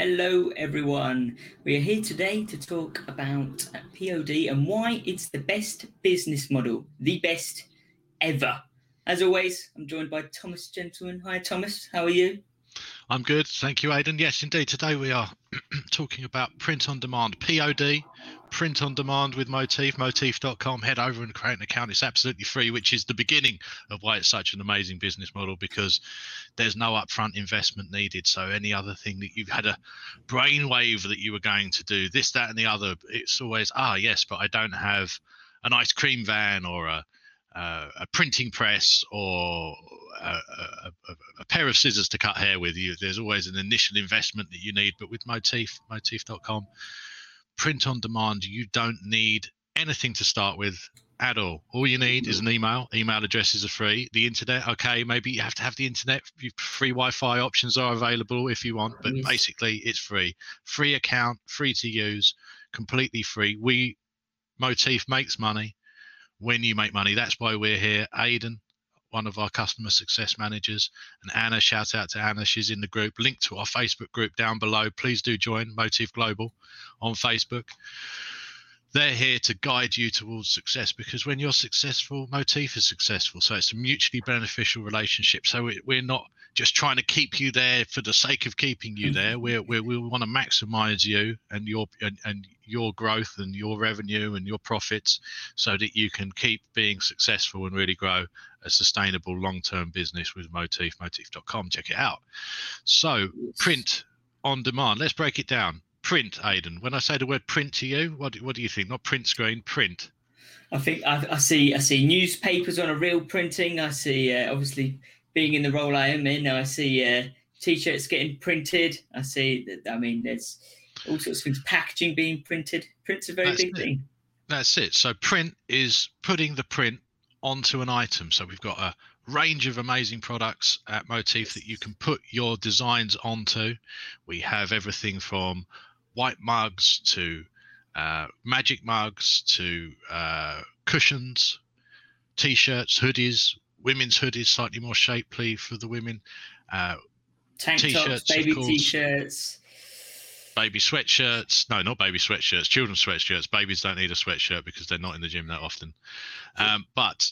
Hello, everyone. We are here today to talk about POD and why it's the best business model, the best ever. As always, I'm joined by Thomas Gentleman. Hi, Thomas. How are you? I'm good. Thank you, Aidan. Yes, indeed. Today we are talking about print on demand, POD, print on demand with Motif, motif.com. Head over and create an account. It's absolutely free, which is the beginning of why it's such an amazing business model because there's no upfront investment needed. So, any other thing that you've had a brainwave that you were going to do, this, that, and the other, it's always, ah, yes, but I don't have an ice cream van or a uh, a printing press or a, a, a, pair of scissors to cut hair with you. There's always an initial investment that you need, but with Motif, motif.com, print on demand, you don't need anything to start with at all. All you need is an email. Email addresses are free. The internet, okay, maybe you have to have the internet. Free Wi-Fi options are available if you want, but basically it's free. Free account, free to use, completely free. We Motif makes money when you make money. That's why we're here. Aidan, one of our customer success managers, and Anna, shout out to Anna. She's in the group. Link to our Facebook group down below. Please do join Motif Global on Facebook. They're here to guide you towards success because when you're successful, Motif is successful. So it's a mutually beneficial relationship. So we're not just trying to keep you there for the sake of keeping you there. Mm-hmm. We're, we're, we want to maximize you and your and, and your growth and your revenue and your profits so that you can keep being successful and really grow a sustainable long-term business with Motif, motif.com. Check it out. So print on demand. Let's break it down. Print, Aidan. When I say the word print to you, what, what do you think? Not print screen, print. I think I, I see I see newspapers on a real printing. I see uh, obviously being in the role I am in, I see uh, t-shirts getting printed. I see that. I mean, there's all sorts of things. Packaging being printed. Print's a very That's big it. thing. That's it. So print is putting the print onto an item. So we've got a range of amazing products at Motif that you can put your designs onto. We have everything from white mugs to uh, magic mugs to uh, cushions, t-shirts, hoodies, women's hoodies slightly more shapely for the women. Uh, Tank t-shirts, tops, baby t-shirts. Baby sweatshirts. No, not baby sweatshirts. Children's sweatshirts. Babies don't need a sweatshirt because they're not in the gym that often. Um, but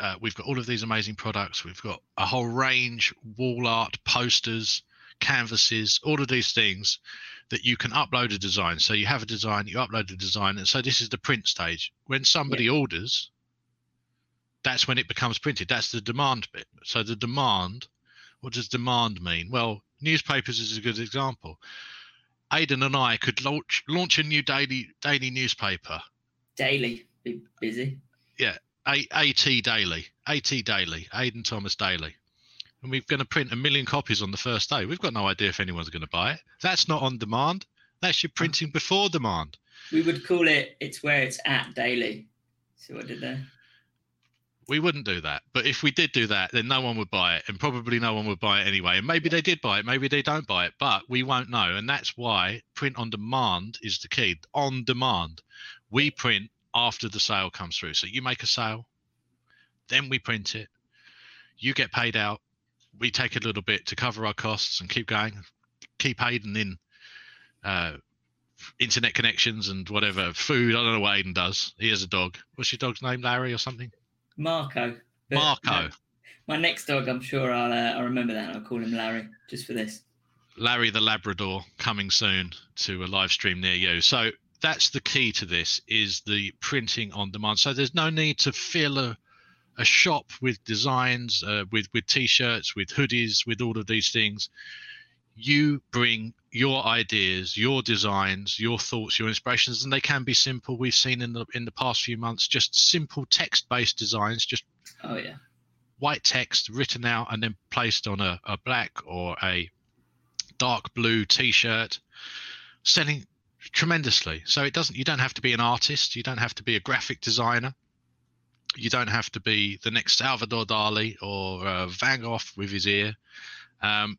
uh, we've got all of these amazing products. We've got a whole range, wall art, posters, canvases, all of these things that you can upload a design. So you have a design, you upload a design, and so this is the print stage. When somebody yeah. orders, that's when it becomes printed. That's the demand bit. So the demand, what does demand mean? Well, newspapers is a good example. Aidan and I could launch launch a new daily daily newspaper. Daily, be busy. Yeah, a- AT Daily, AT Daily, Aidan Thomas Daily, and we're going to print a million copies on the first day. We've got no idea if anyone's going to buy it. That's not on demand. That's your printing before demand. We would call it. It's where it's at daily. See what I did there? we wouldn't do that. But if we did do that, then no one would buy it, and probably no one would buy it anyway. And maybe they did buy it, maybe they don't buy it, but we won't know. And that's why print on demand is the key. On demand, we print after the sale comes through. So you make a sale, then we print it. You get paid out. We take a little bit to cover our costs and keep going, keep Aidan in uh, internet connections and whatever food. I don't know what Aidan does. He has a dog. What's your dog's name, Larry or something? Marco. Marco. my next dog, I'm sure I'll uh, I'll remember that. I'll call him Larry just for this. Larry the Labrador coming soon to a live stream near you. So that's the key to this is the printing on demand. So there's no need to fill a a shop with designs, uh, with with t-shirts, with hoodies, with all of these things. You bring your ideas, your designs, your thoughts, your inspirations, and they can be simple. We've seen in the in the past few months just simple text-based designs, just oh yeah, white text written out and then placed on a, a black or a dark blue T-shirt, selling tremendously. So it doesn't. You don't have to be an artist. You don't have to be a graphic designer. You don't have to be the next Salvador Dali or uh, Van Gogh with his ear. Um,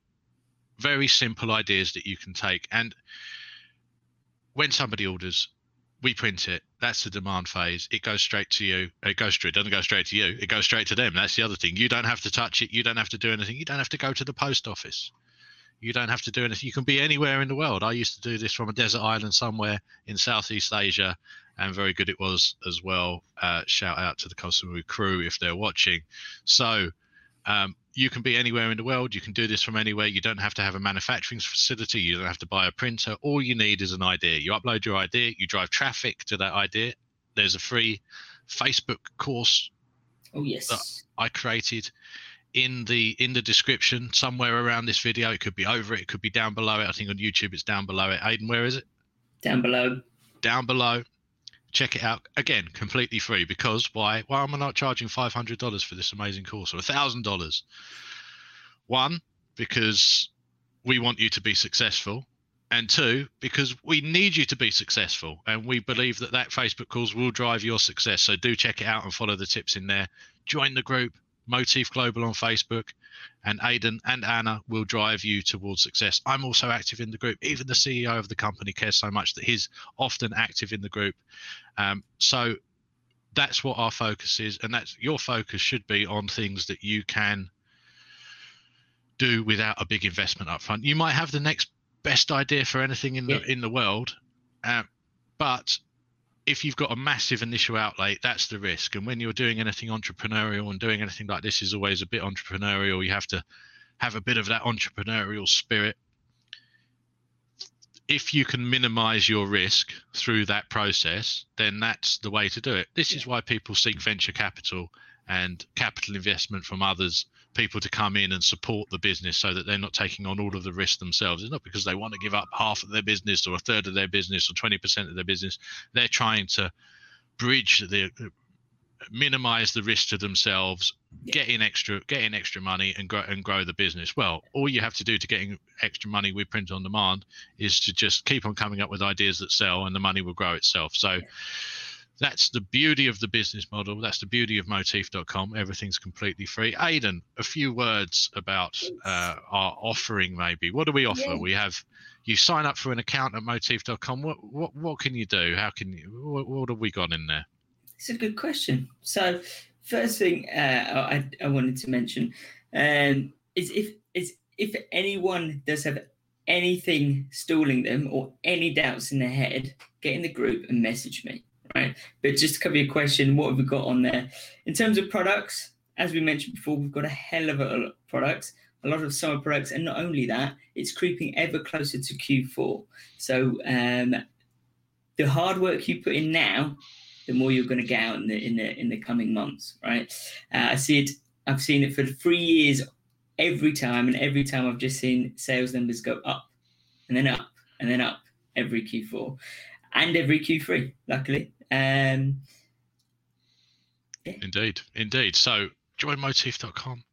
very simple ideas that you can take. And when somebody orders, we print it. That's the demand phase. It goes straight to you. It goes straight. It doesn't go straight to you. It goes straight to them. That's the other thing. You don't have to touch it. You don't have to do anything. You don't have to go to the post office. You don't have to do anything. You can be anywhere in the world. I used to do this from a desert island somewhere in Southeast Asia, and very good it was as well. Uh, shout out to the Samui crew if they're watching. So um, you can be anywhere in the world. You can do this from anywhere. You don't have to have a manufacturing facility. You don't have to buy a printer. All you need is an idea. You upload your idea. You drive traffic to that idea. There's a free Facebook course. Oh yes. I created in the in the description somewhere around this video. It could be over it. It could be down below it. I think on YouTube it's down below it. Aiden, where is it? Down below. Down below. Check it out again, completely free. Because why? Why am I not charging five hundred dollars for this amazing course or a thousand dollars? One, because we want you to be successful and two because we need you to be successful and we believe that that facebook calls will drive your success so do check it out and follow the tips in there join the group motif global on facebook and aiden and anna will drive you towards success i'm also active in the group even the ceo of the company cares so much that he's often active in the group um, so that's what our focus is and that's your focus should be on things that you can do without a big investment up front you might have the next best idea for anything in the yeah. in the world. Um, but if you've got a massive initial outlay, that's the risk. And when you're doing anything entrepreneurial and doing anything like this is always a bit entrepreneurial, you have to have a bit of that entrepreneurial spirit. If you can minimize your risk through that process, then that's the way to do it. This yeah. is why people seek venture capital and capital investment from others people to come in and support the business so that they're not taking on all of the risk themselves. It's not because they want to give up half of their business or a third of their business or 20% of their business. They're trying to bridge the minimize the risk to themselves, get in extra get in extra money and grow and grow the business. Well, all you have to do to getting extra money with print on demand is to just keep on coming up with ideas that sell and the money will grow itself. So yeah that's the beauty of the business model. That's the beauty of motif.com. Everything's completely free. Aiden, a few words about uh, our offering, maybe. What do we offer? Yeah. We have you sign up for an account at motif.com. What what what can you do? How can you? What, what have we got in there? It's a good question. So, first thing uh, I, I wanted to mention um, is if is if anyone does have anything stalling them or any doubts in their head, get in the group and message me right? But just to cover your question, what have we got on there? In terms of products, as we mentioned before, we've got a hell of a lot of products, a lot of summer products, and not only that, it's creeping ever closer to Q4. So um, the hard work you put in now, the more you're going to get out in the in the in the coming months, right? Uh, I see it. I've seen it for three years, every time, and every time I've just seen sales numbers go up, and then up, and then up every Q4, and every Q3. Luckily, um, yeah. Indeed, indeed. So joinmotif.com.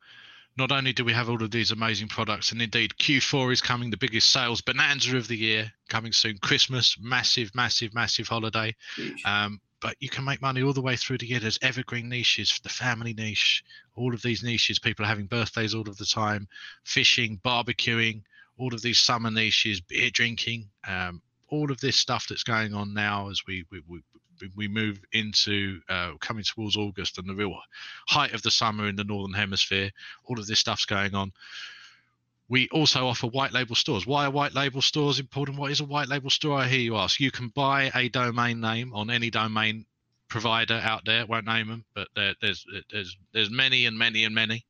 Not only do we have all of these amazing products, and indeed Q4 is coming, the biggest sales bonanza of the year, coming soon. Christmas, massive, massive, massive holiday. Um, but you can make money all the way through the year. There's evergreen niches, the family niche, all of these niches. People are having birthdays all of the time, fishing, barbecuing, all of these summer niches, beer drinking, um, all of this stuff that's going on now as we, we, we we move into uh, coming towards August and the real height of the summer in the northern hemisphere. All of this stuff's going on. We also offer white label stores. Why are white label stores important? What is a white label store? I hear you ask. You can buy a domain name on any domain provider out there. Won't name them, but there, there's there's there's many and many and many.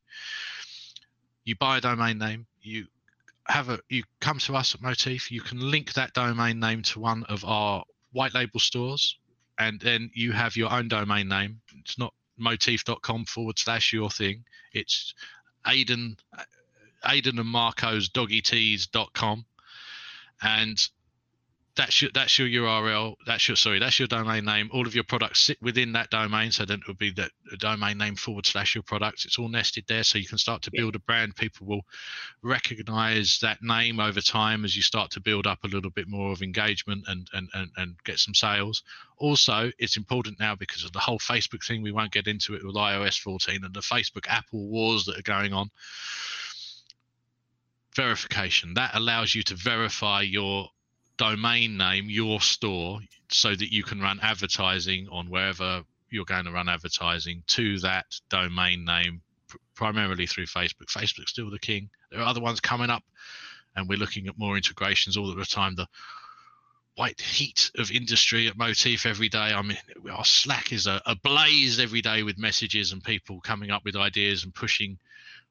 You buy a domain name. You have a you come to us at Motif. You can link that domain name to one of our white label stores and then you have your own domain name. It's not motif.com forward slash your thing. It's Aiden, Aiden and Marco's doggytees.com. And that's your that's your URL. That's your sorry, that's your domain name. All of your products sit within that domain, so then it would be that domain name forward slash your products. It's all nested there, so you can start to build a brand. People will recognize that name over time as you start to build up a little bit more of engagement and and and, and get some sales. Also, it's important now because of the whole Facebook thing. We won't get into it with iOS 14 and the Facebook Apple wars that are going on verification that allows you to verify your domain name your store so that you can run advertising on wherever you're going to run advertising to that domain name primarily through Facebook. Facebook's still the king. There are other ones coming up and we're looking at more integrations all the time. The white heat of industry at Motif every day. I mean, our Slack is a, blaze every day with messages and people coming up with ideas and pushing,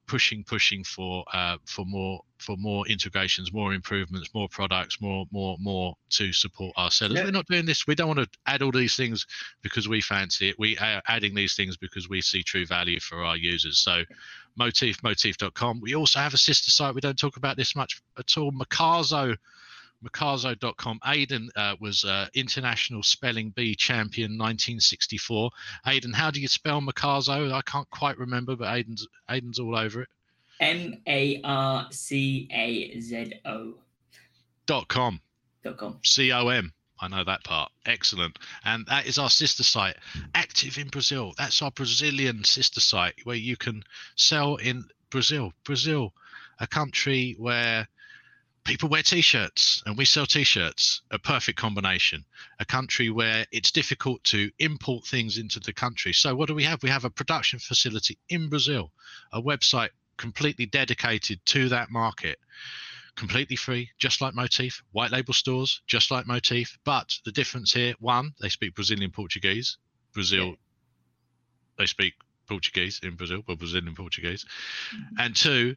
pushing, pushing for uh, for more for more integrations, more improvements, more products, more more more to support our sellers. Yeah. We're not doing this. We don't want to add all these things because we fancy it. We are adding these things because we see true value for our users. So. Motif, motif.com. We also have a sister site. We don't talk about this much at all. Marcazo Marcazo.com. Aidan uh, was uh, international spelling bee champion 1964. Aidan, how do you spell Marcazo? I can't quite remember, but Aidan's Aidan's all over it. M A R C A Z O. Dot com. Dot com. C O M. I know that part. Excellent. And that is our sister site, active in Brazil. That's our Brazilian sister site where you can sell in Brazil. Brazil, a country where people wear t-shirts and we sell t-shirts a perfect combination a country where it's difficult to import things into the country so what do we have we have a production facility in brazil a website completely dedicated to that market completely free just like motif white label stores just like motif but the difference here one they speak brazilian portuguese brazil yeah. they speak portuguese in brazil but brazilian portuguese mm-hmm. and two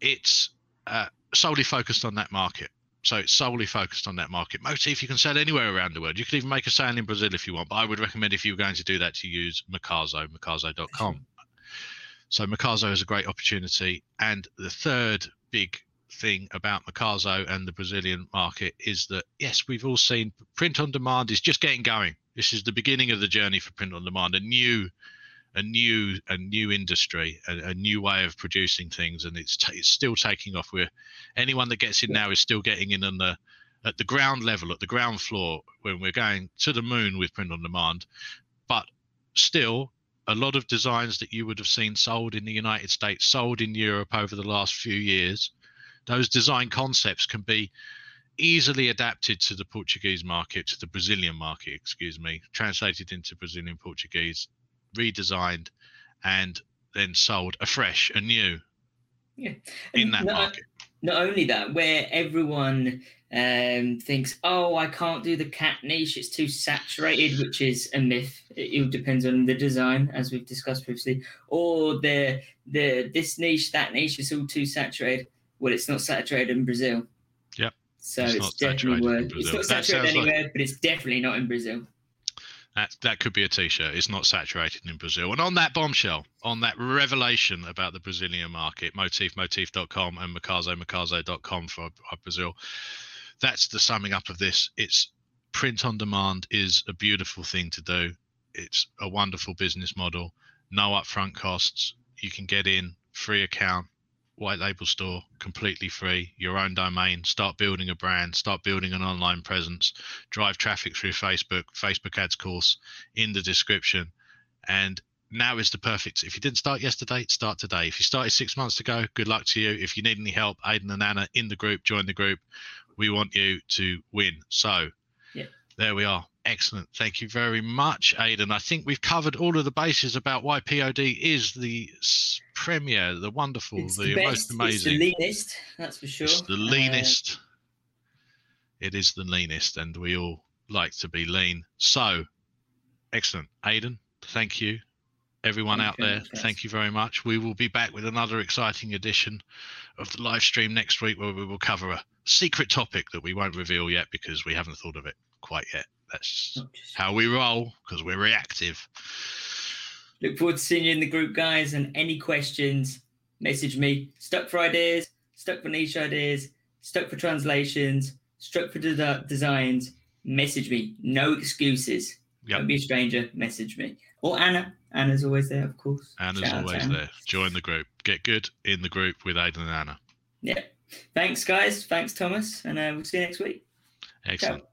it's uh, solely focused on that market. So it's solely focused on that market. Motif you can sell anywhere around the world. You could even make a sale in Brazil if you want, but I would recommend if you were going to do that to use Marcazo, marcazo.com. So Marcazo is a great opportunity. And the third big thing about Marcazo and the Brazilian market is that yes, we've all seen print on demand is just getting going. This is the beginning of the journey for print on demand, a new a new a new industry, a, a new way of producing things, and it's t- it's still taking off. Where anyone that gets in now is still getting in on the at the ground level, at the ground floor, when we're going to the moon with print on demand. But still, a lot of designs that you would have seen sold in the United States, sold in Europe over the last few years, those design concepts can be easily adapted to the Portuguese market, to the Brazilian market, excuse me, translated into Brazilian Portuguese redesigned, and then sold afresh, anew. Yeah. In that not, market. Not only that, where everyone um, thinks, oh, I can't do the cat niche, it's too saturated, which is a myth. It, it depends on the design, as we've discussed previously, or the the this niche, that niche is all too saturated. Well, it's not saturated in Brazil. Yep. So it's, it's definitely worth. It's not saturated anywhere, like... but it's definitely not in Brazil. That that could be a t-shirt. It's not saturated in Brazil. And on that bombshell, on that revelation about the Brazilian market, Motif, motif.com and Marcazo, for uh, Brazil. That's the summing up of this. It's print on demand is a beautiful thing to do. It's a wonderful business model. No upfront costs. You can get in free account white label store completely free your own domain start building a brand start building an online presence drive traffic through facebook facebook ads course in the description. And now is the perfect if you didn't start yesterday start today. If you started six months ago good luck to you. If you need any help aidan and anna in the group join the group. We want you to win. So. There we are Excellent. Thank you very much, Aidan. I think we've covered all of the bases about why POD is the premier, the wonderful, the, the most amazing. It's the leanest, that's for sure. It's the leanest. Uh, it is the leanest, and we all like to be lean. So, excellent. Aidan, thank you. Everyone out there, thank you very much. We will be back with another exciting edition of the live stream next week where we will cover a secret topic that we won't reveal yet because we haven't thought of it quite yet. That's how we roll because we're reactive. Look forward to seeing you in the group, guys. And any questions, message me. Stuck for ideas, stuck for niche ideas, stuck for translations, stuck for de- designs. Message me. No excuses. Yep. Don't be a stranger. Message me. Or Anna. Anna's always there, of course. Anna's Shout always Anna. there. Join the group. Get good in the group with Aidan and Anna. Yeah. Thanks, guys. Thanks, Thomas. And uh, we'll see you next week. Excellent. Ciao.